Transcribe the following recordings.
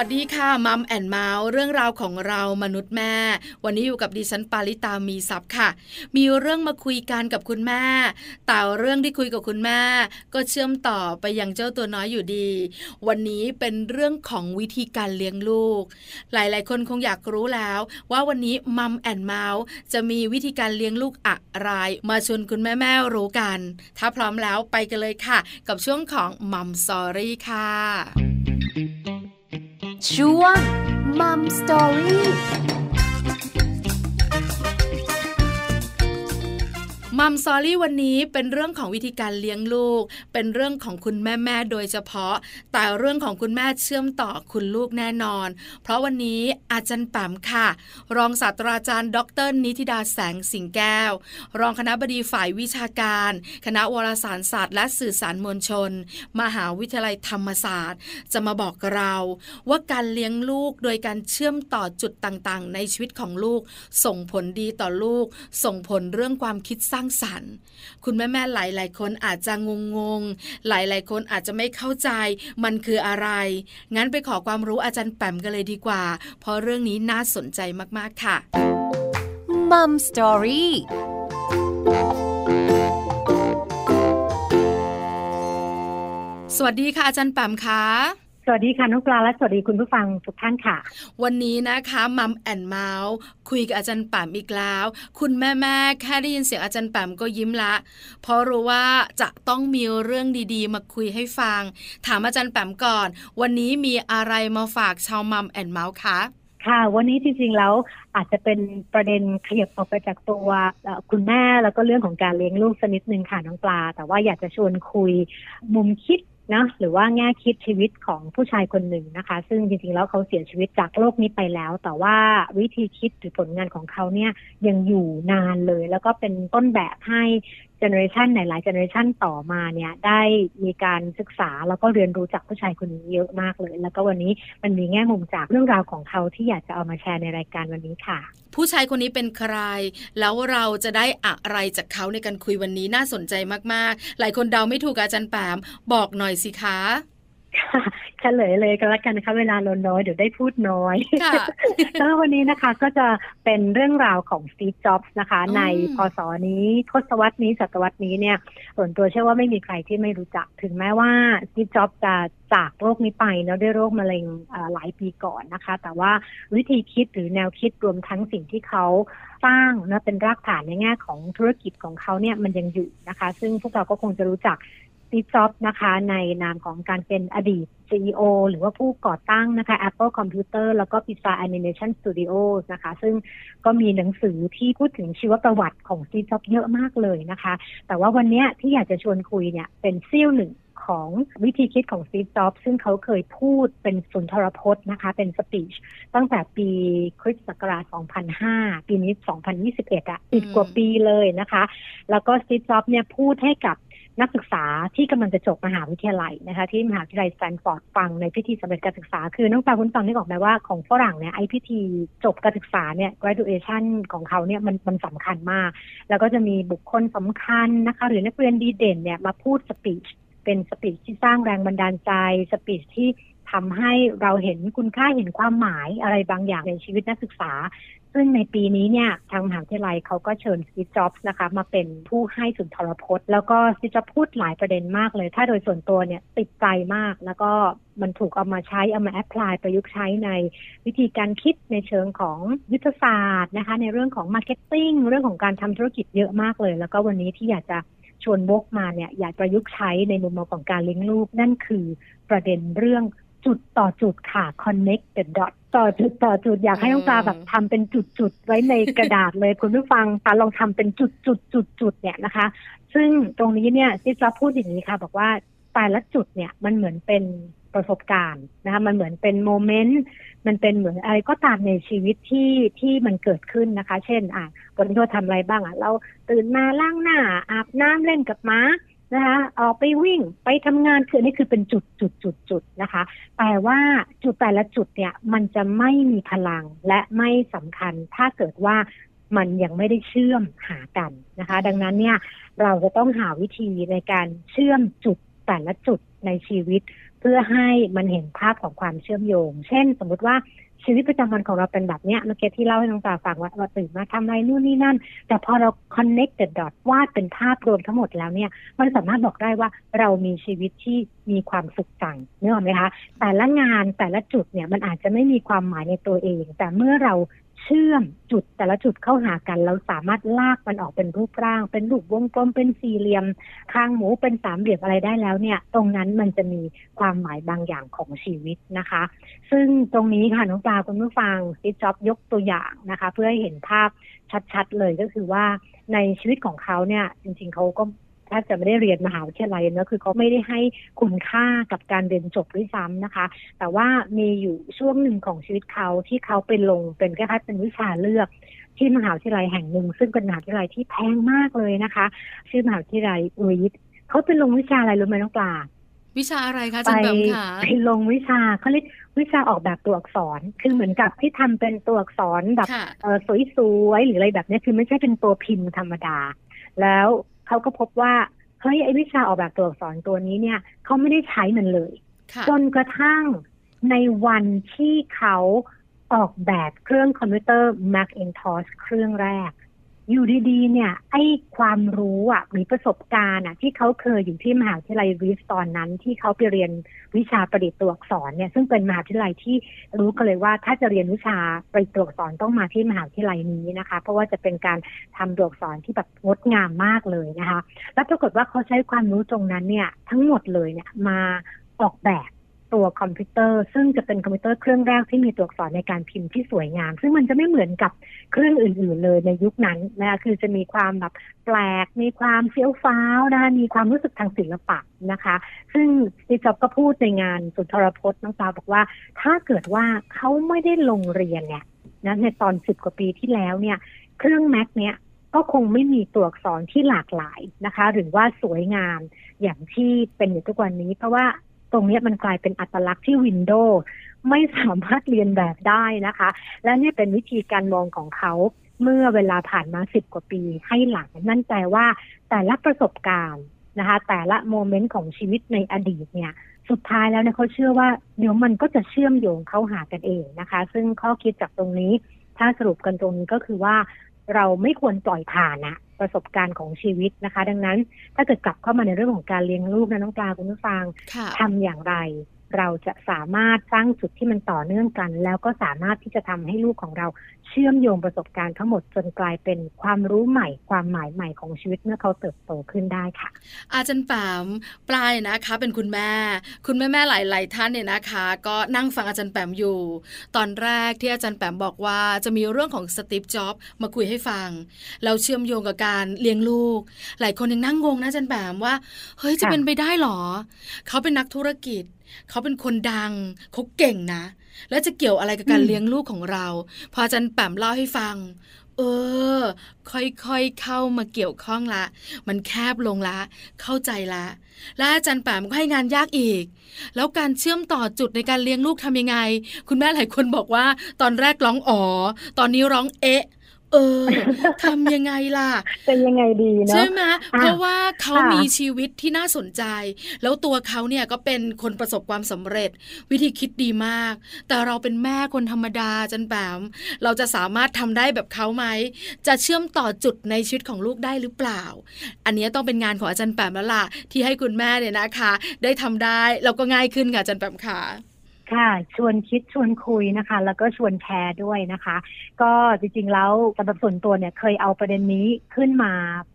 สวัสดีค่ะ Mom and Mouth เรื่องราวของเรามนุษย์แม่ วันนี้อยู่กับดิฉันปาริตามีซับค่ะ มีเรื่องมาคุยกันกับคุณแม่ แต่เรื่องที่คุยกับคุณแม่ ก็เชื่อมต่อไปยังเจ้าตัวน้อยอยู่ดี วันนี้เป็นเรื่องของวิธีการเลี้ยงลูก หลาย ๆ คนคงอยากรู้แล้ว ว่าวันนี้ Mom and Mouthจะมีวิธีการเลี้ยงลูกอะไรมาชวนคุณแม่แม่รู้กัน ถ้าพร้อมแล้วไปกันเลยค่ะ กับช่วงของ Mom Story ค่ะ ช่วง Mom Story Mom Story วันนี้เป็นเรื่องของวิธีการเลี้ยงลูก เป็นเรื่องของคุณแม่แม่โดยเฉพาะ แต่เรื่องของคุณแม่เชื่อมต่อคุณลูกแน่นอน เพราะวันนี้อาจารย์แปมค่ะ รองศาสตราจารย์ ดร นิติดาแสงสิงแก้ว รองคณะบดีฝ่ายวิชาการ คณะวารสารศาสตร์ และสื่อสารมวลชน มหาวิทยาลัยธรรมศาสตร์ จะมาบอกเรา ว่าการเลี้ยงลูกโดยการเชื่อมต่อจุดต่างๆ ในชีวิตของลูก ส่งผลดีต่อลูก ส่งผลเรื่องความคิดสร้างสรรค์ คุณแม่แม่หลาย ๆ คนอาจจะงงงหลาย ๆ คนอาจจะไม่เข้าใจมันคืออะไร งั้นไปขอความรู้อาจารย์แปมกันเลยดีกว่า เพราะเรื่องนี้น่าสนใจมาก ๆ ค่ะ Mom Story สวัสดีค่ะอาจารย์แปมคะส วัสดีค่ะน้องปลาและสวัสดีคุณผู้ฟังทุกท่านค่ะ วันนี้นะคะ Mom and Mouth คุยกับอาจารย์แปมอีกแล้ว คุณแม่แม่แค่ได้ยินเสียงอาจารย์แปมก็ยิ้มละ เพราะรู้ว่าจะต้องมีเรื่องดีๆ มาคุยให้ฟัง ถามอาจารย์ป่ามก่อน วันนี้มีอะไรมาฝากชาวมัมแอนเมาส์คะค่ะวันนี้จริงๆแล้วอาจจะเป็นประเด็นขยับออกไปจากตัวคุณแม่แล้วก็เรื่องของการเลี้ยงลูกสนิดนึงค่ะน้องปลา แต่ว่าอยากจะชวนคุยมุมคิด นะหรือว่าแง่คิดชีวิตของผู้ชายคนหนึ่งนะคะ ซึ่งจริงๆแล้วเขาเสียชีวิตจากโลกนี้ไปแล้ว แต่ว่าวิธีคิดหรือผลงานของเขาเนี่ยยังอยู่นานเลย แล้วก็เป็นต้นแบบให้ generation หลาย generation ต่อมาเนี่ยได้มีการศึกษาแล้วก็เรียนรู้จากผู้ชายคนนี้เยอะมากเลย แล้วก็วันนี้มันมีแง่มุมจากเรื่องราวของเขาที่อยากจะเอามาแชร์ในรายการวันนี้ค่ะ ผู้ชายคนนี้เป็นใคร แล้วเราจะได้อะไรจากเขาในการคุยวันนี้น่าสนใจมากๆ หลายคนเดาไม่ถูกอาจารย์แปมบอกหน่อยสิคะ เฉลยเลยก็แล้วกันนะคะเวลาน้อยเดี๋ยวได้พูดน้อยแล้ววันนี้นะคะก็จะเป็นเรื่องราวของสตีฟจ็อบส์นะคะ ในพศนี้ทศวรรษนี้ศตวรรษนี้เนี่ย ส่วนตัวเชื่อว่าไม่มีใครที่ไม่รู้จักถึงแม้ว่าสตีฟจ็อบส์จะจากโรคนี้ไปเนาะด้วยโรคมะเร็งหลายปีก่อนนะคะ แต่ว่าวิธีคิดหรือแนวคิดรวมทั้งสิ่งที่เขาสร้างนะเป็นรากฐานในแง่ของธุรกิจของเขาเนี่ยมันยังอยู่นะคะ ซึ่งพวกเราก็คงจะรู้จัก ตีจ็อบนะคะในนามของการเป็นอดีต CEO หรือว่าผู้ก่อตั้งนะคะ Apple Computer แล้วก็ Pizza Animation Studios นะคะ ซึ่งก็มีหนังสือที่พูดถึงชีวประวัติของซีจ็อบเยอะมากเลยนะคะ แต่ว่าวันนี้ที่อยากจะชวนคุยเนี่ยเป็นซิ่วหนึ่งของวิธีคิดของซีจ็อบซึ่งเขาเคยพูดเป็นสุนทรพจน์นะคะ เป็นสปีชตั้งแต่ปีคริสต์ศักราช 2005 ปีนี้ 2021 อะติดกว่าปีเลยนะคะ แล้วก็ซีจ็อบเนี่ยพูดให้กับ นักศึกษาที่กำลังจะจบมหาวิทยาลัยนะคะ ที่มหาวิทยาลัยสแตนฟอร์ดฟังในพิธีสำเร็จการศึกษา คือน้องปลาคุณผู้ฟังนึกออกไหมว่าของฝรั่งเนี่ยไอพิธีจบการศึกษาเนี่ย graduation ของเขาเนี่ยมันมันสำคัญมาก แล้วก็จะมีบุคคลสำคัญนะคะ หรือนักเรียนดีเด่นเนี่ยมาพูด speech เป็น speech ที่สร้างแรงบันดาลใจ speech ที่ทำให้เราเห็นคุณค่าเห็นความหมายอะไรบางอย่างในชีวิตนักศึกษา ซึ่งในปีนี้เนี่ยทางมหาวิทยาลัยเขาก็เชิญสตีฟ จ็อบส์นะคะ มาเป็นผู้ให้สุนทรพจน์ แล้วก็สตีฟ จ็อบส์พูดหลายประเด็นมากเลย ถ้าโดยส่วนตัวเนี่ยติดใจมาก แล้วก็มันถูกเอามาใช้ เอามา apply ประยุกต์ใช้ในวิธีการคิดในเชิงของยุทธศาสตร์นะคะ ในเรื่องของ marketing เรื่องของการทำธุรกิจเยอะมากเลย แล้วก็วันนี้ที่อยากจะชวนวกมาเนี่ยอยากประยุกต์ใช้ในมุมมองของการเลี้ยงลูก นั่นคือประเด็นเรื่อง จุดต่อจุดค่ะ connect the dot ต่อจุดต่อจุดอยากให้น้องปลาแบบทำเป็นจุดจุดไว้ในกระดาษเลยคุณผู้ฟังปลาลองทำเป็นจุดจุดจุดจุดเนี่ยนะคะ ซึ่งตรงนี้เนี่ยที่จะพูดอย่างนี้ค่ะ บอกว่าแต่ละจุดเนี่ยมันเหมือนเป็นประสบการณ์นะคะมันเหมือนเป็นโมเมนต์มันเป็นเหมือนอะไรก็ตามในชีวิตที่ที่มันเกิดขึ้นนะคะ เช่น อะวันนี้เราทำอะไรบ้างอะ เราตื่นมาล้างหน้าอาบน้ำเล่นกับม้า นะคะออกไปวิ่งไปทำงานคือนี่คือเป็นจุดจุดจุดจุดนะคะ แต่ว่าจุดแต่ละจุดเนี่ยมันจะไม่มีพลังและไม่สำคัญถ้าเกิดว่ามันยังไม่ได้เชื่อมหากันนะคะ ดังนั้นเนี่ยเราจะต้องหาวิธีในการเชื่อมจุดแต่ละจุดในชีวิต เพื่อให้มันเห็นภาพของความเชื่อมโยง เช่น สมมุติว่า ชีวิตประจำวันของเราเป็นแบบเนี้ยเมื่อกี้ที่เล่าให้น้องตาฟังว่าเราตื่นมาทำอะไรนู่นนี่นั่น แต่พอเรา connect the dot วาดเป็นภาพรวมทั้งหมดแล้วเนี่ย มันสามารถบอกได้ว่าเรามีชีวิตที่มีความสุขจังเนื้อไหมคะ แต่ละงานแต่ละจุดเนี่ยมันอาจจะไม่มีความหมายในตัวเอง แต่เมื่อเรา เชื่อมจุดแต่ละจุดเข้าหากัน เราสามารถลากมันออกเป็นรูปร่าง เป็นรูปวงกลมเป็นสี่เหลี่ยมคางหมูเป็นสามเหลี่ยมอะไรได้แล้วเนี่ย ตรงนั้นมันจะมีความหมายบางอย่างของชีวิตนะคะ ซึ่งตรงนี้ค่ะน้องปลาคุณผู้ฟังซิจ็อบยกตัวอย่างนะคะ เพื่อให้เห็นภาพชัดๆเลยก็คือว่าในชีวิตของเขาเนี่ย จริงๆเขาก็ แทบจะไม่ได้เรียนมหาวิทยาลัยนะคือเขาไม่ได้ให้คุณค่ากับการเรียนจบด้วยซ้ำนะคะ แต่ว่ามีอยู่ช่วงหนึ่งของชีวิตเขาที่เขาไปลงเป็นคล้ายๆเป็นวิชาเลือกที่มหาวิทยาลัยแห่งหนึ่ง ซึ่งเป็นมหาวิทยาลัยที่แพงมากเลยนะคะ ชื่อมหาวิทยาลัยรีดเขาไปลงวิชาอะไรรู้ไหมน้องปลาวิชาอะไรคะจันแบมคะไปลงวิชาเขาเรียกวิชาออกแบบตัวอักษร คือเหมือนกับที่ทำเป็นตัวอักษรแบบสวยๆหรืออะไรแบบนี้คือไม่ใช่เป็นตัวพิมพ์ธรรมดา แล้ว เขาก็พบว่าเฮ้ยไอ้วิชาออกแบบตัวอักษรตัวนี้เนี่ยเขาไม่ได้ใช้มันเลย จนกระทั่งในวันที่เขาออกแบบเครื่องคอมพิวเตอร์ Macintosh เครื่องแรก อยู่ดีๆ เนี่ยไอ้ความรู้อะหรือประสบการณ์อะที่เขาเคยอยู่ที่มหาวิทยาลัยรีสตอนนั้น ที่เขาไปเรียนวิชาประดิษฐ์ตัวอักษรเนี่ยซึ่งเป็นมหาวิทยาลัยที่รู้กันเลยว่าถ้าจะเรียนวิชาประดิษฐ์ตัวอักษรต้องมาที่มหาวิทยาลัยนี้นะคะ เพราะว่าจะเป็นการทำตัวอักษรที่แบบงดงามมากเลยนะคะ แล้วปรากฏว่าเขาใช้ความรู้ตรงนั้นเนี่ยทั้งหมดเลยเนี่ยมาออกแบบ ตัวคอมพิวเตอร์ ซึ่งจะเป็นคอมพิวเตอร์เครื่องแรกที่มีตัวอักษรในการพิมพ์ที่สวยงาม ซึ่งมันจะไม่เหมือนกับเครื่องอื่น ๆ เลยในยุคนั้นนะคะคือจะมีความแบบแปลก มีความเฟี้ยวฟ้าวนะคะมีความรู้สึกทางศิลปะนะคะ ซึ่งดิจอบก็พูดในงานสุนทรพจน์น้องตาบอกว่า ถ้าเกิดว่าเขาไม่ได้ลงเรียนเนี่ยนะในตอนสิบกว่าปีที่แล้วเนี่ย เครื่องแม็กเนี่ยก็คงไม่มีตัวอักษรที่หลากหลายนะคะ หรือว่าสวยงามอย่างที่เป็นอยู่ทุกวันนี้ เพราะว่า ตรงนี้มันกลายเป็นอัตลักษณ์ที่วินโดว์ไม่สามารถเรียนแบบได้นะคะ และนี่เป็นวิธีการมองของเขาเมื่อเวลาผ่านมาสิบกว่าปีให้หลัง นั่นแปลว่าแต่ละประสบการณ์นะคะ แต่ละโมเมนต์ของชีวิตในอดีตเนี่ย สุดท้ายแล้วเนี่ยเขาเชื่อว่า เดี๋ยวมันก็จะเชื่อมโยงเข้าหากันเองนะคะ ซึ่งข้อคิดจากตรงนี้ถ้าสรุปกันตรงนี้ก็คือว่า เราไม่ควรปล่อยผ่านนะประสบการณ์ของชีวิตนะคะ ดังนั้นถ้าเกิดกลับเข้ามาในเรื่องของการเลี้ยงลูกนะน้องปลาคุณผู้ฟังทำอย่างไร เราจะสามารถสร้างจุดที่มันต่อเนื่องกัน แล้วก็สามารถที่จะทำให้ลูกของเราเชื่อมโยงประสบการณ์ทั้งหมดจนกลายเป็นความรู้ใหม่ ความหมายใหม่ของชีวิตเมื่อเขาเติบโตขึ้นได้ค่ะ อาจารย์ปามปลายนะคะ เป็นคุณแม่ คุณแม่แม่หลาย ๆ ท่านเนี่ยนะคะ ก็นั่งฟังอาจารย์แปมอยู่ ตอนแรกที่อาจารย์แปมบอกว่าจะมีเรื่องของสตีฟจ็อบมาคุยให้ฟัง เราเชื่อมโยงกับการเลี้ยงลูก หลายคนยังนั่งงงนะอาจารย์แปมว่าเฮ้ยจะเป็นไปได้หรอ เขาเป็นนักธุรกิจ เขาเป็นคนดังเขาเก่งนะ แล้วจะเกี่ยวอะไรกับการเลี้ยงลูกของเรา พออาจารย์แปมเล่าให้ฟัง เออ ค่อยๆเข้ามาเกี่ยวข้องละ มันแคบลงละ เข้าใจละ และอาจารย์แปมก็ให้งานยากอีก แล้วการเชื่อมต่อจุดในการเลี้ยงลูกทำยังไง คุณแม่หลายคนบอกว่า ตอนแรกร้องอ๋อ ตอนนี้ร้องเอ๊ะ เออทำยังไงล่ะเป็นยังไงดีเนาะใช่ไหมเพราะว่าเขามีชีวิตที่น่าสนใจ แล้วตัวเขาเนี่ยก็เป็นคนประสบความสำเร็จ วิธีคิดดีมาก แต่เราเป็นแม่คนธรรมดาจันแปมเราจะสามารถทำได้แบบเขาไหมจะเชื่อมต่อจุดในชีวิตของลูกได้หรือเปล่า อันนี้ต้องเป็นงานของอาจารย์แปมแล้วล่ะที่ให้คุณแม่เนี่ยนะคะ ได้ทำได้เราก็ง่ายขึ้นค่ะอาจารย์แปมค่ะ ค่ะชวนคิดชวนคุยนะคะ แล้วก็ชวนแชร์ด้วยนะคะ ก็จริงๆแล้วสำหรับส่วนตัวเนี่ยเคยเอาประเด็นนี้ขึ้นมา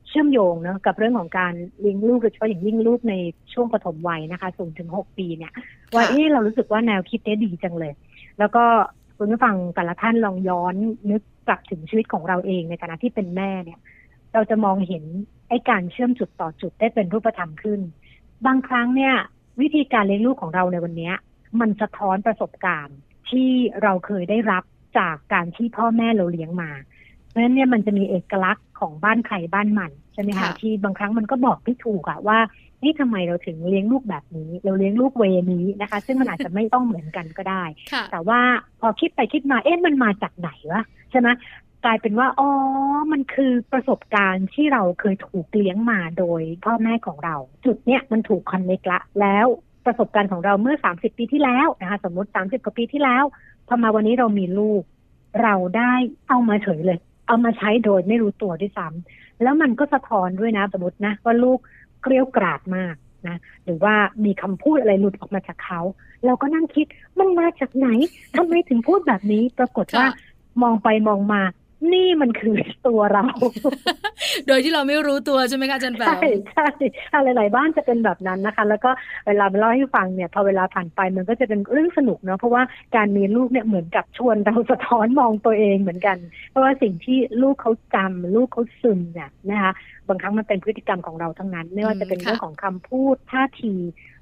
เชื่อมโยงเนะกับเรื่องของการเลี้ยงลูกโดยเฉพาะอย่างยิ่งลูกในช่วงปฐมวัยนะคะสูงถึงหกปีเนี่ยว่าเออเรารู้สึกว่าแนวคิดนี้ดีจังเลย แล้วก็คุณผู้ฟังแต่ละท่านลองย้อนนึกกลับถึงชีวิตของเราเองในฐานะที่เป็นแม่เนี่ย เราจะมองเห็นไอ้การเชื่อมจุดต่อจุดได้เป็นรูปธรรมขึ้น บางครั้งเนี่ย วิธีการเลี้ยงลูกของเราในวันนี้ มันสะท้อนประสบการณ์ที่เราเคยได้รับจากการที่พ่อแม่เราเลี้ยงมา เพราะฉะนั้นเนี่ยมันจะมีเอกลักษณ์ของบ้านใครบ้านมันใช่ไหมคะที่บางครั้งมันก็บอกไม่ถูกอะว่านี่ทำไมเราถึงเลี้ยงลูกแบบนี้ เราเลี้ยงลูกเวนี้นะคะ ซึ่งมันอาจจะไม่ต้องเหมือนกันก็ได้ แต่ว่าพอคิดไปคิดมาเอ๊ะมันมาจากไหนวะใช่ไหมกลายเป็นว่าอ๋อ มันคือประสบการณ์ที่เราเคยถูกเลี้ยงมาโดยพ่อแม่ของเรา จุดเนี้ยมันถูกคอนเนคละ แล้ว ประสบการณ์ของเราเมื่อ 30 ปีที่แล้วนะคะสมมติ 30 กว่าปีที่แล้วพอมาวันนี้เรามีลูก เราได้เอามาเฉยเลย เอามาใช้โดยไม่รู้ตัวด้วยซ้ำแล้วมันก็สะท้อนด้วยนะสมมตินะว่าลูกเกลียวกราดมากนะหรือว่ามีคำพูดอะไรหลุดออกมาจากเขา เราก็นั่งคิดมันมาจากไหนทำไมถึงพูดแบบนี้ ปรากฏว่ามองไปมองมา นี่มันคือตัวเรา โดยที่เราไม่รู้ตัวใช่ไหมคะอาจารย์แปใช่ใช่หลายๆบ้านจะเป็นแบบนั้นนะคะ แล้วก็เวลาเล่าให้ฟังเนี่ย พอเวลาผ่านไปมันก็จะเป็นเรื่องสนุกเนาะเพราะว่าการมีลูกเนี่ยเหมือนกับชวนเราสะท้อนมองตัวเองเหมือนกัน เพราะว่าสิ่งที่ลูกเขาจำลูกเขาซึมเนี่ยนะคะบางครั้งมันเป็นพฤติกรรมของเราทั้งนั้น ไม่ว่าจะเป็นเรื่องของคำพูดท่าที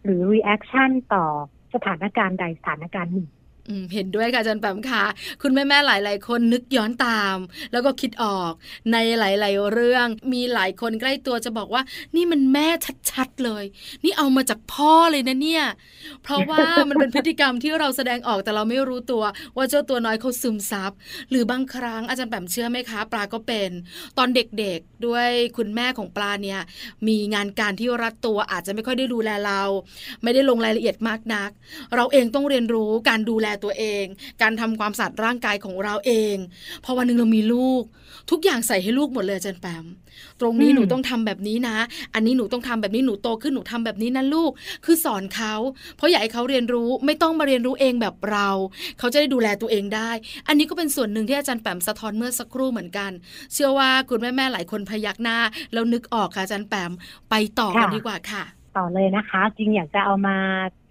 หรือ reaction ต่อสถานการณ์ใดสถานการณ์หนึ่ง เห็นด้วยค่ะอาจารย์แปมค่ะ คุณแม่แม่หลาย ๆ คนนึกย้อนตาม แล้วก็คิดออกในหลาย ๆ เรื่อง มีหลายคนใกล้ตัวจะบอกว่า นี่มันแม่ชัดๆเลย นี่เอามาจากพ่อเลยนะเนี่ย เพราะว่ามันเป็นพฤติกรรมที่เราแสดงออกแต่เราไม่รู้ตัว ว่าเจ้าตัวน้อยเขาซึมซับหรือบางครั้งอาจารย์แปมเชื่อไหมคะ ปลาก็เป็น ตอนเด็กๆด้วยคุณแม่ของปลาเนี่ย มีงานการที่รัดตัวอาจจะไม่ค่อยได้ดูแลเรา ไม่ได้ลงรายละเอียดมากนัก เราเองต้องเรียนรู้การดูแลตัวเอง การทำความสะอาดร่างกายของเราเอง พอวันหนึ่งเรามีลูก ทุกอย่างใส่ให้ลูกหมดเลยอาจารย์แปม ตรงนี้หนูต้องทำแบบนี้นะ อันนี้หนูต้องทำแบบนี้หนูโตขึ้นหนูทำแบบนี้นะลูก คือสอนเขา เพราะอยากให้เขาเรียนรู้ไม่ต้องมาเรียนรู้เองแบบเรา เขาจะได้ดูแลตัวเองได้ อันนี้ก็เป็นส่วนหนึ่งที่อาจารย์แปมสะท้อนเมื่อสักครู่เหมือนกัน เชื่อว่าคุณแม่แม่หลายคนพยักหน้าแล้วนึกออกค่ะอาจารย์แปมไปต่อกันดีกว่าค่ะต่อเลยนะคะ จริงอยากจะเอามา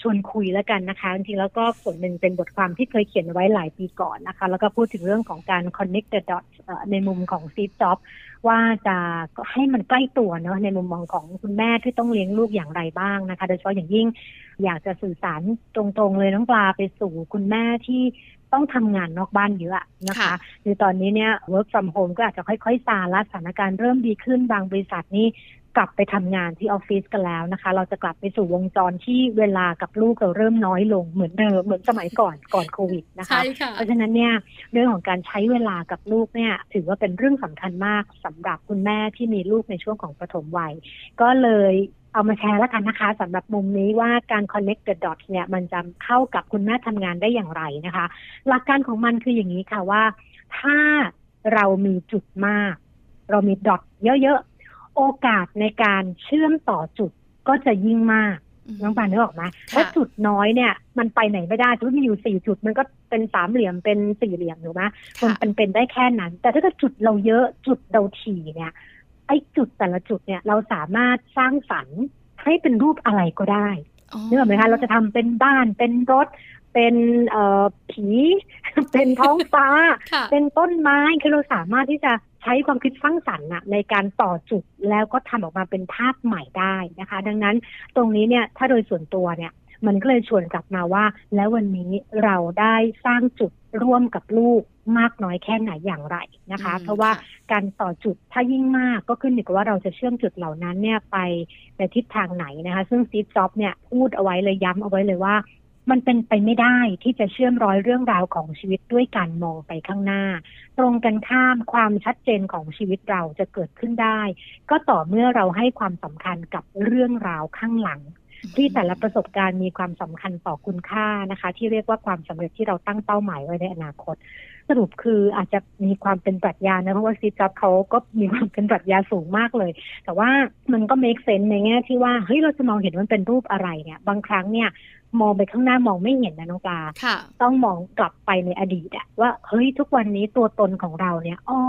ชวนคุยแล้วกันนะคะจริงแล้วก็ส่วนหนึ่งเป็นบทความที่เคยเขียนไว้หลายปีก่อนนะคะ แล้วก็พูดถึงเรื่องของการ connect the dots ในมุมของซีฟจ็อบว่าจะให้มันใกล้ตัวเนาะในมุมมองของคุณแม่ที่ต้องเลี้ยงลูกอย่างไรบ้างนะคะ โดยเฉพาะอย่างยิ่งอยากจะสื่อสารตรงๆเลยน้องปลาไปสู่คุณแม่ที่ต้องทำงานนอกบ้านเยอะนะคะคือตอนนี้เนี่ย work from home ก็อาจจะค่อยๆซาละสถานการณ์เริ่มดีขึ้นบางบริษัทนี่ กลับไปทำงานที่ออฟฟิศกันแล้วนะคะ เราจะกลับไปสู่วงจรที่เวลากับลูกเราเริ่มน้อยลงเหมือนเดิมเหมือนสมัยก่อนก่อนโควิดนะคะ เพราะฉะนั้นเนี่ยเรื่องของการใช้เวลากับลูกเนี่ยถือว่าเป็นเรื่องสำคัญมากสำหรับคุณแม่ที่มีลูกในช่วงของปฐมวัย ก็เลยเอามาแชร์แล้วกันนะคะสำหรับมุมนี้ว่าการ connect the dots เนี่ยมันจะเข้ากับคุณแม่ทำงานได้อย่างไรนะคะ หลักการของมันคืออย่างนี้ค่ะว่า ถ้าเรามีจุดมาก เรามีดอทเยอะ โอกาสในการเชื่อมต่อจุดก็จะยิ่งมากน้องปานนึกออกไหมถ้าจุดน้อยเนี่ย มันไปไหนไม่ได้ทุกมีอยู่สี่จุดมันก็เป็นสามเหลี่ยมเป็นสี่เหลี่ยมถูกไหมมันเป็นเป็นได้แค่นั้น แต่ถ้าจุดเราเยอะจุดเราถี่เนี่ยไอ้จุดแต่ละจุดเนี่ยเราสามารถสร้างสรรค์ให้เป็นรูปอะไรก็ได้นึกออกไหมคะเราจะทำเป็นบ้านเป็นรถ เป็นเอ่อผี เป็นท้องฟ้า เป็นต้นไม้คือเราสามารถที่จะ ใช้ความคิดสร้างสรรค์ในการต่อจุดแล้วก็ทำออกมาเป็นภาพใหม่ได้นะคะ ดังนั้นตรงนี้เนี่ยถ้าโดยส่วนตัวเนี่ยมันก็เลยชวนกลับมาว่า แล้ววันนี้เราได้สร้างจุดร่วมกับลูกมากน้อยแค่ไหนอย่างไรนะคะ เพราะว่าการต่อจุดถ้ายิ่งมากก็ขึ้นอยู่กับว่าเราจะเชื่อมจุดเหล่านั้นเนี่ยไปในทิศทางไหนนะคะ ซึ่งซีฟจ็อบเนี่ยพูดเอาไว้เลยย้ำเอาไว้เลยว่า มันเป็นไปไม่ได้ที่จะเชื่อมร้อยเรื่องราวของชีวิตด้วยการมองไปข้างหน้า ตรงกันข้ามความชัดเจนของชีวิตเราจะเกิดขึ้นได้ ก็ต่อเมื่อเราให้ความสำคัญกับเรื่องราวข้างหลัง ที่แต่ละประสบการณ์มีความสำคัญต่อคุณค่านะคะ ที่เรียกว่าความสำเร็จที่เราตั้งเป้าหมายไว้ในอนาคต สรุปคืออาจจะมีความเป็นปรัชญานะเพราะว่าซีจ็อบเขาก็มีความเป็นปรัชญาสูงมากเลย แต่ว่ามันก็ make sense ในแง่ที่ว่าเฮ้ยเราจะมองเห็นมันเป็นรูปอะไรเนี่ยบางครั้งเนี่ยมองไปข้างหน้ามองไม่เห็นนะน้องปลาต้องมองกลับไปในอดีตอะว่าเฮ้ยทุกวันนี้ตัวตนของเราเนี่ยอ๋อ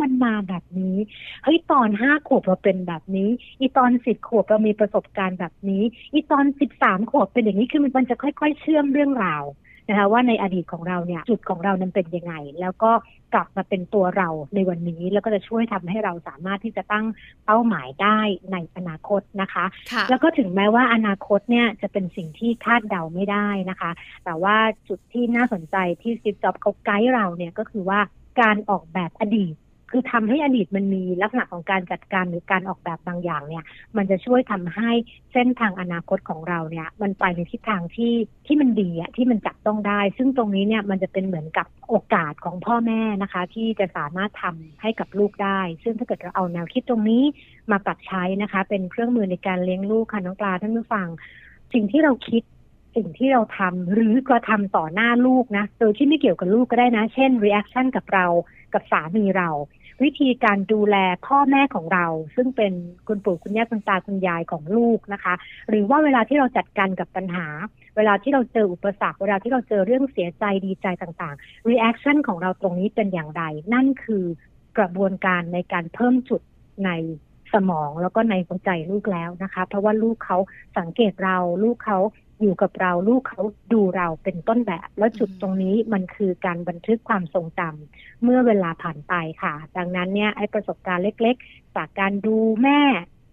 มันมาแบบนี้เฮ้ยตอนห้าขวบเราเป็นแบบนี้ อีตอนสิบขวบเรามีประสบการณ์แบบนี้ อีตอนสิบสามขวบเป็นอย่างนี้คือมันจะค่อย ๆ เชื่อมเรื่องราว นะคะว่าในอดีตของเราเนี่ยจุดของเรานั้นเป็นยังไง แล้วก็กลับมาเป็นตัวเราในวันนี้แล้วก็จะช่วยทำให้เราสามารถที่จะตั้งเป้าหมายได้ในอนาคตนะคะคะแล้วก็ถึงแม้ว่าอนาคตเนี่ยจะเป็นสิ่งที่คาดเดาไม่ได้นะคะ แต่ว่าจุดที่น่าสนใจที่ซิปจ็อบเขาไกด์เราเนี่ยก็คือว่าการออกแบบอดีต คือทำให้อดีตมันมีลักษณะของการจัดการหรือการออกแบบบางอย่างเนี่ย มันจะช่วยทำให้เส้นทางอนาคตของเราเนี่ย มันไปในทิศทางที่ที่มันดีอะที่มันจับต้องได้ ซึ่งตรงนี้เนี่ยมันจะเป็นเหมือนกับโอกาสของพ่อแม่นะคะ ที่จะสามารถทำให้กับลูกได้ ซึ่งถ้าเกิดเราเอาแนวคิดตรงนี้มาปรับใช้นะคะ เป็นเครื่องมือในการเลี้ยงลูกค่ะน้องปลาท่านผู้ฟัง สิ่งที่เราคิดสิ่งที่เราทำหรือกระทำต่อหน้าลูกนะ โดยที่ไม่เกี่ยวกับลูกก็ได้นะ เช่น reaction กับเรากับสามีเรา วิธีการดูแลพ่อแม่ของเรา ซึ่งเป็นคุณปู่คุณย่าคุณตาคุณยายของลูกนะคะ หรือว่าเวลาที่เราจัดการกับปัญหา เวลาที่เราเจออุปสรรค เวลาที่เราเจอเรื่องเสียใจดีใจต่างๆ reaction ของเราตรงนี้เป็นอย่างไร นั่นคือกระบวนการในการเพิ่มจุดในสมองแล้วก็ในหัวใจลูกแล้วนะคะ เพราะว่าลูกเขาสังเกตเราลูกเขา อยู่กับเราลูกเขาดูเราเป็นต้นแบบ แล้วจุดตรงนี้มันคือการบันทึกความทรงจำเมื่อเวลาผ่านไปค่ะ ดังนั้นเนี่ยไอ้ประสบการณ์เล็ก ๆ จากการดูแม่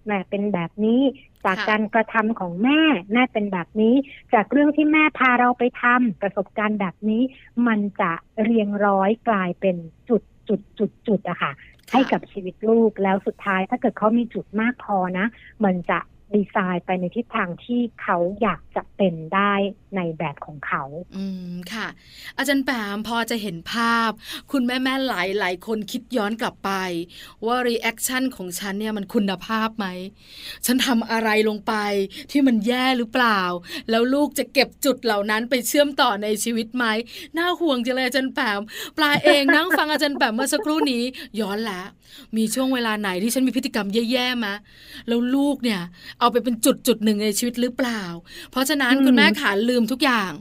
แม่เป็นแบบนี้จากการกระทำของแม่แม่เป็นแบบนี้ จากเรื่องที่แม่พาเราไปทำประสบการณ์แบบนี้ มันจะเรียงร้อยกลายเป็นจุดจุดจุดจุดอะค่ะ ให้กับชีวิตลูกแล้วสุดท้ายถ้าเกิดเขามีจุดมากพอนะ มันจะ ดีไซน์ไปในทิศทางที่เขาอยากจะเป็นได้ในแบบของเขา อืมค่ะ อาจารย์แปมพอจะเห็นภาพ คุณแม่แม่หลายหลายคนคิดย้อนกลับไป ว่า reaction ของฉันเนี่ยมันคุณภาพไหม ฉันทำอะไรลงไปที่มันแย่หรือเปล่า แล้วลูกจะเก็บจุดเหล่านั้นไปเชื่อมต่อในชีวิตไหม น่าห่วงจังเลยอาจารย์แปมปลาเองนั่งฟังอาจารย์แปมเมื่อสักครู่นี้ ย้อนแล้วมีช่วงเวลาไหนที่ฉันมีพฤติกรรมแย่ๆมาแล้วลูกเนี่ยเอาไปเป็นจุดจุดหนึ่งในชีวิตหรือเปล่า เพราะฉะนั้นคุณแม่ขาลืมทุกอย่าง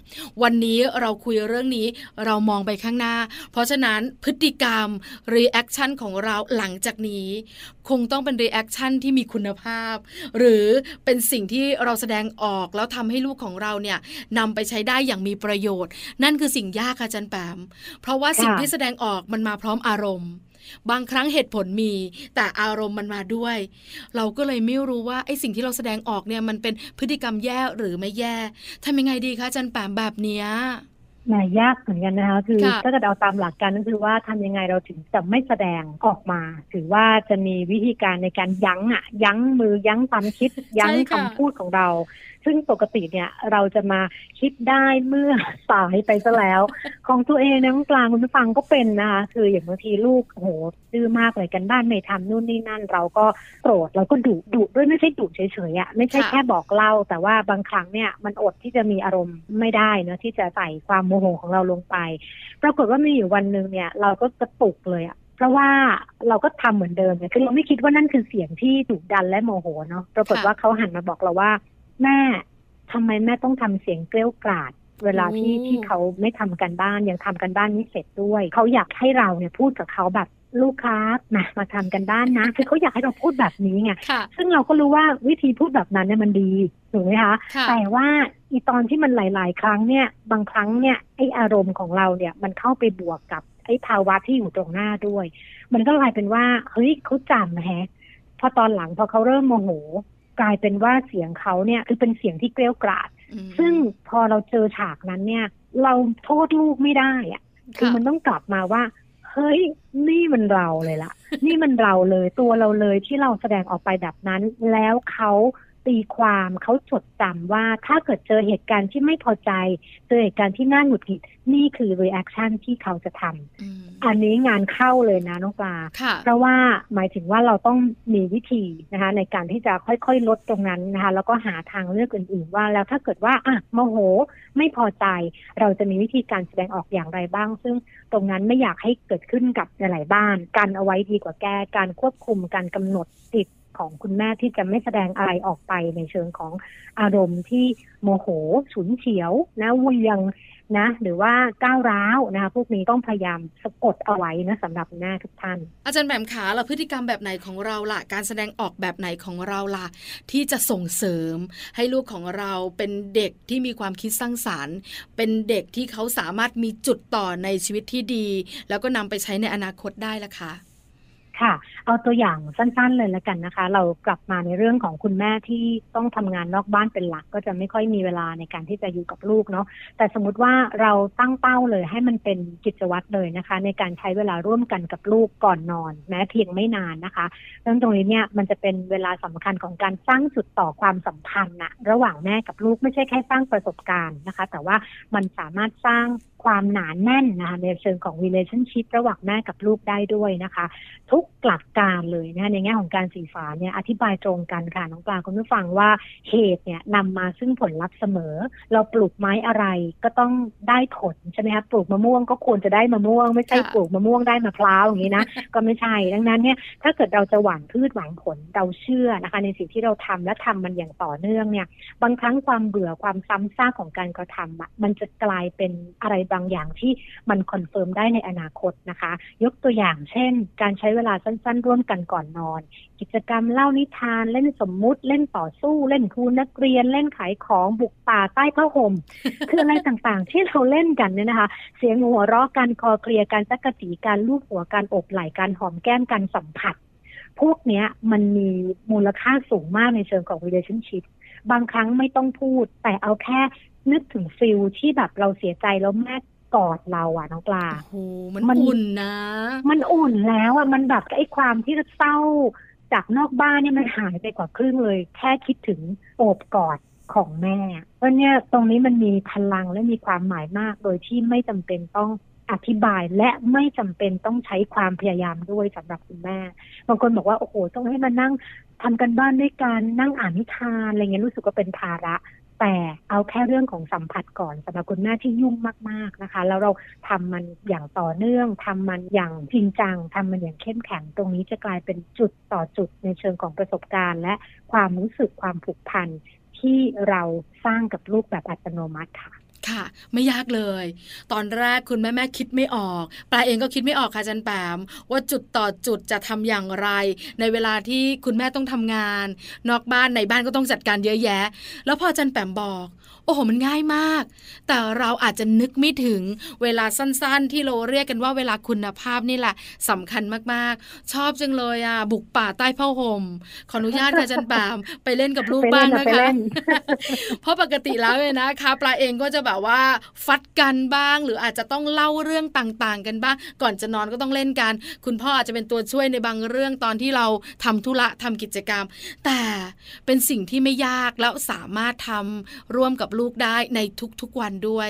วันนี้เราคุยเรื่องนี้เรามองไปข้างหน้า เพราะฉะนั้นพฤติกรรม reaction ของเราหลังจากนี้ คงต้องเป็น reaction ที่มีคุณภาพ หรือเป็นสิ่งที่เราแสดงออกแล้วทำให้ลูกของเราเนี่ยนำไปใช้ได้อย่างมีประโยชน์ นั่นคือสิ่งยากค่ะจันแปมเพราะว่าสิ่งที่แสดงออกมันมาพร้อมอารมณ์ บางครั้งเหตุผลมี แต่อารมณ์มันมาด้วย เราก็เลยไม่รู้ว่าไอ้สิ่งที่เราแสดงออกเนี่ยมันเป็นพฤติกรรมแย่หรือไม่แย่ทำยังไงดีคะจันแปมแบบเนี้ยนายากเหมือนกันนะคะคือถ้าเกิดเอาตามหลักการก็คือว่าทำยังไงเราถึงจะไม่แสดงออกมา ถือว่าจะมีวิธีการในการยั้งอะ ยั้งมือยั้งความคิดยั้งคำพูดของเรา ซึ่งปกติเนี่ยเราจะมาคิดได้เมื่อสายไปซะแล้ว ของตัวเองนะกลางคุณผู้ฟังก็เป็นนะคะคืออย่างบางทีลูกโหดื้อมากเลยกันบ้านไม่ทำนู่นนี่นั่น เราก็โกรธเราก็ดุดุด้วยไม่ใช่ดุเฉยๆอะไม่ใช่แค่บอกเล่า แต่ว่าบางครั้งเนี่ยมันอดที่จะมีอารมณ์ไม่ได้นะที่จะใส่ความโมโหของเราลงไป ปรากฏว่ามีอยู่วันหนึ่งเนี่ย เราก็กระตุกเลยอะเพราะว่าเราก็ทำเหมือนเดิมเนี่ยคือเราไม่คิดว่านั่นคือเสียงที่ดุดันและโมโหเนาะปรากฏว่าเขาหันมาบอกเราว่า แม่ทำไมแม่ต้องทำเสียงเกลี้ยกล่อดเวลาที่ที่เขาไม่ทำกันบ้านยังทำกันบ้านไม่เสร็จด้วย เขาอยากให้เราเนี่ยพูดกับเขาแบบลูกค้ามามาทำกันบ้านนะคือเขาอยากให้เราพูดแบบนี้ไงซึ่งเราก็รู้ว่าวิธีพูดแบบนั้นเนี่ยมันดีถูกไหมคะแต่ว่าอีตอนที่มันหลาย ๆ ครั้งเนี่ยบางครั้งเนี่ยไออารมณ์ของเราเนี่ยมันเข้าไปบวกกับไอภาวะที่อยู่ตรงหน้าด้วย มันก็กลายเป็นว่าเฮ้ยเขาจำแฮะพอตอนหลังพอเขาเริ่มโมโห กลายเป็นว่าเสียงเขาเนี่ยคือเป็นเสียงที่เกลียวกราดซึ่งพอเราเจอฉากนั้นเนี่ย เราโทษลูกไม่ได้อะคือมันต้องกลับมาว่าเฮ้ยนี่มันเราเลยล่ะนี่มันเราเลยตัวเราเลยที่เราแสดงออกไปแบบนั้น แล้วเขา ตีความเขาจดจำว่าถ้าเกิดเจอเหตุการณ์ที่ไม่พอใจ เจอเหตุการณ์ที่น่าหงุดหงิดนี่คือ reaction ที่เขาจะทำอันนี้งานเข้าเลยนะน้องปลาเพราะว่าหมายถึงว่าเราต้องมีวิธีนะคะ ในการที่จะค่อยๆ ลดตรงนั้นนะคะ แล้วก็หาทางเลือกอื่นๆว่าแล้วถ้าเกิดว่าอะโมโหไม่พอใจ เราจะมีวิธีการแสดงออกอย่างไรบ้าง ซึ่งตรงนั้นไม่อยากให้เกิดขึ้นกับหลายบ้านกันเอาไว้ดีกว่าแก้การควบคุมการกำหนดจิต ของคุณแม่ที่จะไม่แสดงอะไรออกไปในเชิงของอารมณ์ที่โมโหฉุนเฉียวนะเวียงนะ หรือว่าก้าวร้าวนะคะพวกนี้ต้องพยายามสะกดเอาไว้นะสำหรับแม่ทุกท่าน อาจารย์แบมขาเราพฤติกรรมแบบไหนของเราล่ะ การแสดงออกแบบไหนของเราล่ะ ที่จะส่งเสริม ให้ลูกของเราเป็นเด็กที่มีความคิดสร้างสารรค์ เป็นเด็กที่เขาสามารถมีจุดต่อในชีวิตที่ดี แล้วก็นำไปใช้ในอนาคตได้ล่ะคะ ค่ะ เอาตัวอย่างสั้นๆเลยแล้วกันนะคะ เรากลับมาในเรื่องของคุณแม่ที่ต้องทำงานนอกบ้านเป็นหลัก ก็จะไม่ค่อยมีเวลาในการที่จะอยู่กับลูกเนาะแต่สมมติว่าเราตั้งเป้าเลยให้มันเป็นกิจวัตรเลยนะคะ ในการใช้เวลาร่วมกันกับลูกก่อนนอน แม้เพียงไม่นานนะคะเรื่องตรงนี้เนี่ยมันจะเป็นเวลาสำคัญของการสร้างจุดต่อความสัมพันธ์นะระหว่างแม่กับลูกไม่ใช่แค่สร้างประสบการณ์นะคะ แต่ว่ามันสามารถสร้าง ความหนานแน่นนะคะในเชิงของ relationship ระหว่างแม่กับลูกได้ด้วยนะคะ ทุกหลักการเลยนะคะในแง่ของการสื่อสารเนี่ยอธิบายตรงกันค่ะน้องปลาคุณผู้ฟังว่าเหตุเนี่ยนำมาซึ่งผลลัพธ์เสมอ เราปลูกไม้อะไรก็ต้องได้ผลใช่ไหมคะปลูกมะม่วงก็ควรจะได้มะม่วง ไม่ใช่ปลูกมะม่วงได้มะพร้าวอย่างนี้นะก็ไม่ใช่ดังนั้นเนี่ยถ้าเกิดเราจะหวังพืชหวังผลเราเชื่อนะคะ ในสิ่งที่เราทำและทำมันอย่างต่อเนื่องเนี่ย บางครั้งความเบื่อความซ้ำซากของการกระทำอะมันจะกลายเป็นอะไรบางอย่างที่มัน confirm ได้ในอนาคตนะคะ ยกตัวอย่างเช่น การใช้เวลาสั้น ๆ ร่วมกันก่อนนอน กิจกรรมเล่านิทานเล่นสมมุติ เล่นต่อสู้ เล่นครูนักเรียนเล่นขายของบุกป่าใต้ผ้าห่มคืออะไรต่างๆ ที่เราเล่นกันเนี่ยนะคะ เสียงหัวเราะการคลอเคลียการจั๊กจี้การลูบหัวการโอบไหล่การหอมแก้มการสัมผัส พวกเนี้ยมันมีมูลค่าสูงมากในเชิงของ relationship บางครั้งไม่ต้องพูด แต่เอาแค่ นึกถึงฟิลที่แบบเราเสียใจแล้วแม่กอดเราอะน้องปลาโอ้โหมันอุ่นนะ มันอุ่นแล้วอะมันแบบไอ้ความที่เศร้าจากนอกบ้านเนี่ยมันหายไปกว่าครึ่งเลย แค่คิดถึงโอบกอดของแม่เพราะเนี่ยตรงนี้มันมีพลังและมีความหมายมาก โดยที่ไม่จำเป็นต้องอธิบายและไม่จำเป็นต้องใช้ความพยายามด้วยสำหรับคุณแม่บางคนบอกว่าโอ้โหต้องให้มานั่งทำกันบ้านด้วยกันนั่งอ่านนิทานอะไรเงี้ยรู้สึกว่าเป็นภาระ แต่เอาแค่เรื่องของสัมผัสก่อนสำหรับคุณแม่ที่ยุ่งมากๆนะคะ แล้วเราทำมันอย่างต่อเนื่องทำมันอย่างจริงจังทำมันอย่างเข้มแข็งตรงนี้จะกลายเป็นจุดต่อจุดในเชิงของประสบการณ์ และความรู้สึกความผูกพันที่เราสร้างกับลูกแบบอัตโนมัติค่ะ ค่ะ ไม่ยากเลย ตอนแรกคุณแม่แม่คิดไม่ออกปลาเองก็คิดไม่ออกค่ะจันแปม ว่าจุดต่อจุดจะทำอย่างไร ในเวลาที่คุณแม่ต้องทำงาน นอกบ้านในบ้านก็ต้องจัดการเยอะแยะ แล้วพอจันแปมบอก โอ้โหมันง่ายมาก แต่เราอาจจะนึกไม่ถึงเวลาสั้นๆ ที่เราเรียกกันว่าเวลาคุณภาพนี่แหละสำคัญมากๆ ชอบจังเลยอะบุกป่าใต้ผ้าห่มขออนุญาตค่ะจันปามไปเล่นกับลูกบ้างนะคะ เพราะปกติแล้วเลยนะคะปลาเองก็จะแบบว่าฟัดกันบ้าง หรืออาจจะต้องเล่าเรื่องต่างๆ กันบ้าง ก่อนจะนอนก็ต้องเล่นกัน คุณพ่ออาจจะเป็นตัวช่วยในบางเรื่องตอนที่เราทำธุระทำกิจกรรม แต่เป็นสิ่งที่ไม่ยากแล้วสามารถทำร่วมกับลูกได้ในทุกๆวันด้วย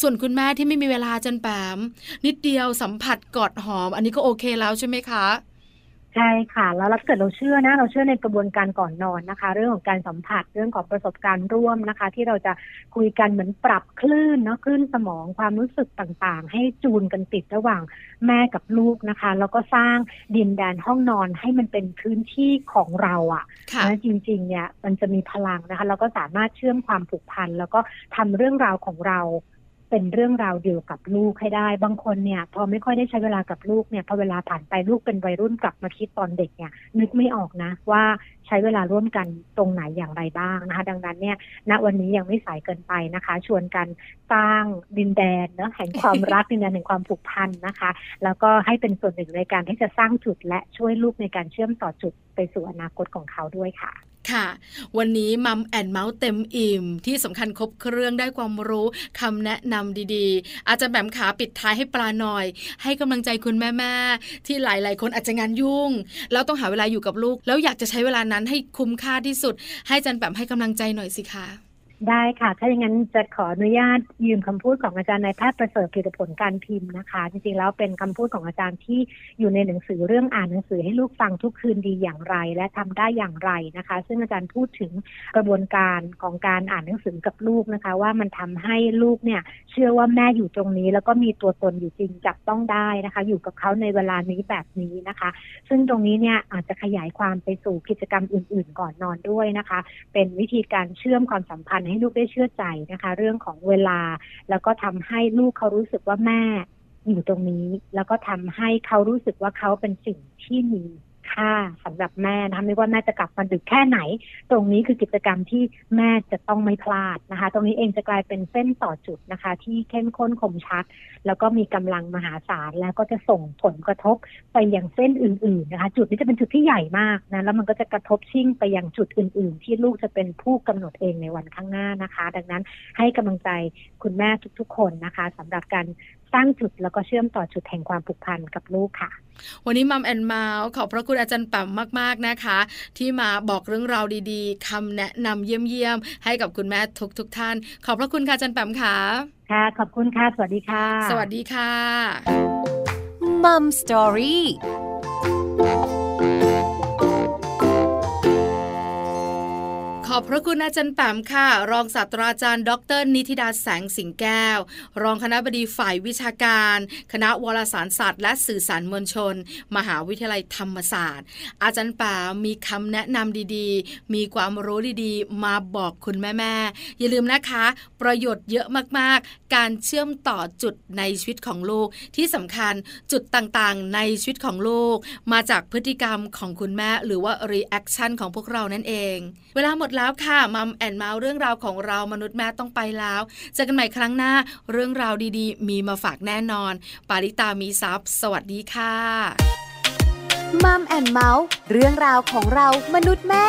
ส่วนคุณแม่ที่ไม่มีเวลาจนแปมนิดเดียวสัมผัสกอดหอม อันนี้ก็โอเคแล้วใช่ไหมคะ ใช่ค่ะ แล้วเราเกิดเราเชื่อนะเราเชื่อในกระบวนการก่อนนอนนะคะ เรื่องของการสัมผัสเรื่องของประสบการณ์ร่วมนะคะ ที่เราจะคุยกันเหมือนปรับคลื่นเนาะคลื่นสมองความรู้สึกต่างๆ ให้จูนกันติดระหว่างแม่กับลูกนะคะ แล้วก็สร้างดินแดนห้องนอนให้มันเป็นพื้นที่ของเราอะ่ะนะจริงๆเนี่ยมันจะมีพลังนะคะเราก็สามารถเชื่อมความผูกพันแล้วก็ทำเรื่องราวของเรา เป็นเรื่องราวเดียวกับลูกให้ได้ บางคนเนี่ย พอไม่ค่อยได้ใช้เวลากับลูกเนี่ยพอเวลาผ่านไปลูกเป็นวัยรุ่นกลับมาคิดตอนเด็กเนี่ย นึกไม่ออกนะ ว่าใช้เวลาร่วมกันตรงไหนอย่างไรบ้างนะคะ ดังนั้นเนี่ยณวันนี้ยังไม่สายเกินไปนะคะ ชวนกันสร้างดินแดนเนาะแห่งความรักดินแดนแห่งความผูกพันนะคะ แล้วก็ให้เป็นส่วนหนึ่งในการที่จะสร้างจุดและช่วยลูกในการเชื่อมต่อจุดไปสู่อนาคตของเขาด้วยค่ะ ค่ะ วันนี้มัมแอนเมาส์เต็มอิ่ม ที่สำคัญครบเครื่องได้ความรู้คำแนะนำดีๆ อาจจะแบมขาปิดท้ายให้ปลาหน่อย ให้กำลังใจคุณแม่ๆที่หลายๆ คนอาจจะงานยุ่ง แล้วต้องหาเวลาอยู่กับลูก แล้วอยากจะใช้เวลานั้นให้คุ้มค่าที่สุด ให้จันแบมให้กำลังใจหน่อยสิคะ ได้ค่ะ ถ้าอย่างนั้นจะขออนุญาตยืมคำพูดของอาจารย์นายแพทย์ประเสริฐผลิตผลการพิมพ์นะคะ จริงๆแล้วเป็นคำพูดของอาจารย์ที่อยู่ในหนังสือเรื่องอ่านหนังสือให้ลูกฟังทุกคืนดีอย่างไร และทำได้อย่างไรนะคะ ซึ่งอาจารย์พูดถึงกระบวนการของการอ่านหนังสือกับลูกนะคะ ว่ามันทำให้ลูกเนี่ย เชื่อว่าแม่อยู่ตรงนี้ แล้วก็มีตัวตนอยู่จริงจับต้องได้นะคะ อยู่กับเขาในเวลานี้แบบนี้นะคะ ซึ่งตรงนี้เนี่ยอาจจะขยายความไปสู่กิจกรรมอื่น ๆ ก่อนนอนด้วยนะคะ เป็นวิธีการเชื่อมความสัมพันธ์ให้ลูกได้เชื่อใจนะคะ เรื่องของเวลา แล้วก็ทำให้ลูกเขารู้สึกว่าแม่อยู่ตรงนี้ แล้วก็ทำให้เขารู้สึกว่าเขาเป็นสิ่งที่มี ค่าสำหรับแม่นะคะไม่ว่าแม่จะกลับมาดึกแค่ไหน ตรงนี้คือกิจกรรมที่แม่จะต้องไม่พลาดนะคะ ตรงนี้เองจะกลายเป็นเส้นต่อจุดนะคะ ที่เข้มข้นคมชัด แล้วก็มีกำลังมหาศาลแล้วก็จะส่งผลกระทบไปยังเส้นอื่น ๆ นะคะ จุดนี้จะเป็นจุดที่ใหญ่มากนะแล้วมันก็จะกระทบชิ่งไปยังจุดอื่น ๆ ที่ลูกจะเป็นผู้กำหนดเองในวันข้างหน้านะคะ ดังนั้นให้กำลังใจคุณแม่ทุก ๆ คนนะคะสำหรับการ สร้างจุดแล้วก็เชื่อมต่อจุดแห่งความผูกพันกับลูกค่ะ วันนี้มัมแอนเมาส์ขอบพระคุณอาจารย์แปมมาก ๆนะคะ ที่มาบอกเรื่องราวดีๆคำแนะนำเยี่ยมๆให้กับคุณแม่ทุกๆทท่าน ขอบพระคุณค่ะอาจารย์แปมค่ะค่ะ ขอบคุณค่ะ สวัสดีค่ะ สวัสดีค่ะมัมสตอรี่ อบพระคุณอาจารย์แปมค่ะ รองศาสตราจารย์ ดร นิติดาแสงสิงแก้ว รองคณะบดีฝ่ายวิชาการ คณะวารสารศาสตร์ และสื่อสารมวลชน มหาวิทยาลัยธรรมศาสตร์ อาจารย์แปมมีคำแนะนำดีๆ มีความรู้ดีๆ มาบอกคุณแม่ๆอย่าลืมนะคะ ประโยชน์เยอะมากๆ การเชื่อมต่อจุดในชีวิตของลูก ที่สำคัญจุดต่างๆ ในชีวิตของลูก มาจากพฤติกรรมของคุณแม่หรือว่า reaction ของพวกเรานั่นเอง เวลาหมดแล้วแล้วค่ะมัมแอนเมาส์เรื่องราวของเรามนุษย์แม่ต้องไปแล้วเจอกันใหม่ครั้งหน้า เรื่องราวดีๆ มีมาฝากแน่นอน ปาริตามีซัพ์สวัสดีค่ะมัมแอนเมาส์เรื่องราวของเรามนุษย์แม่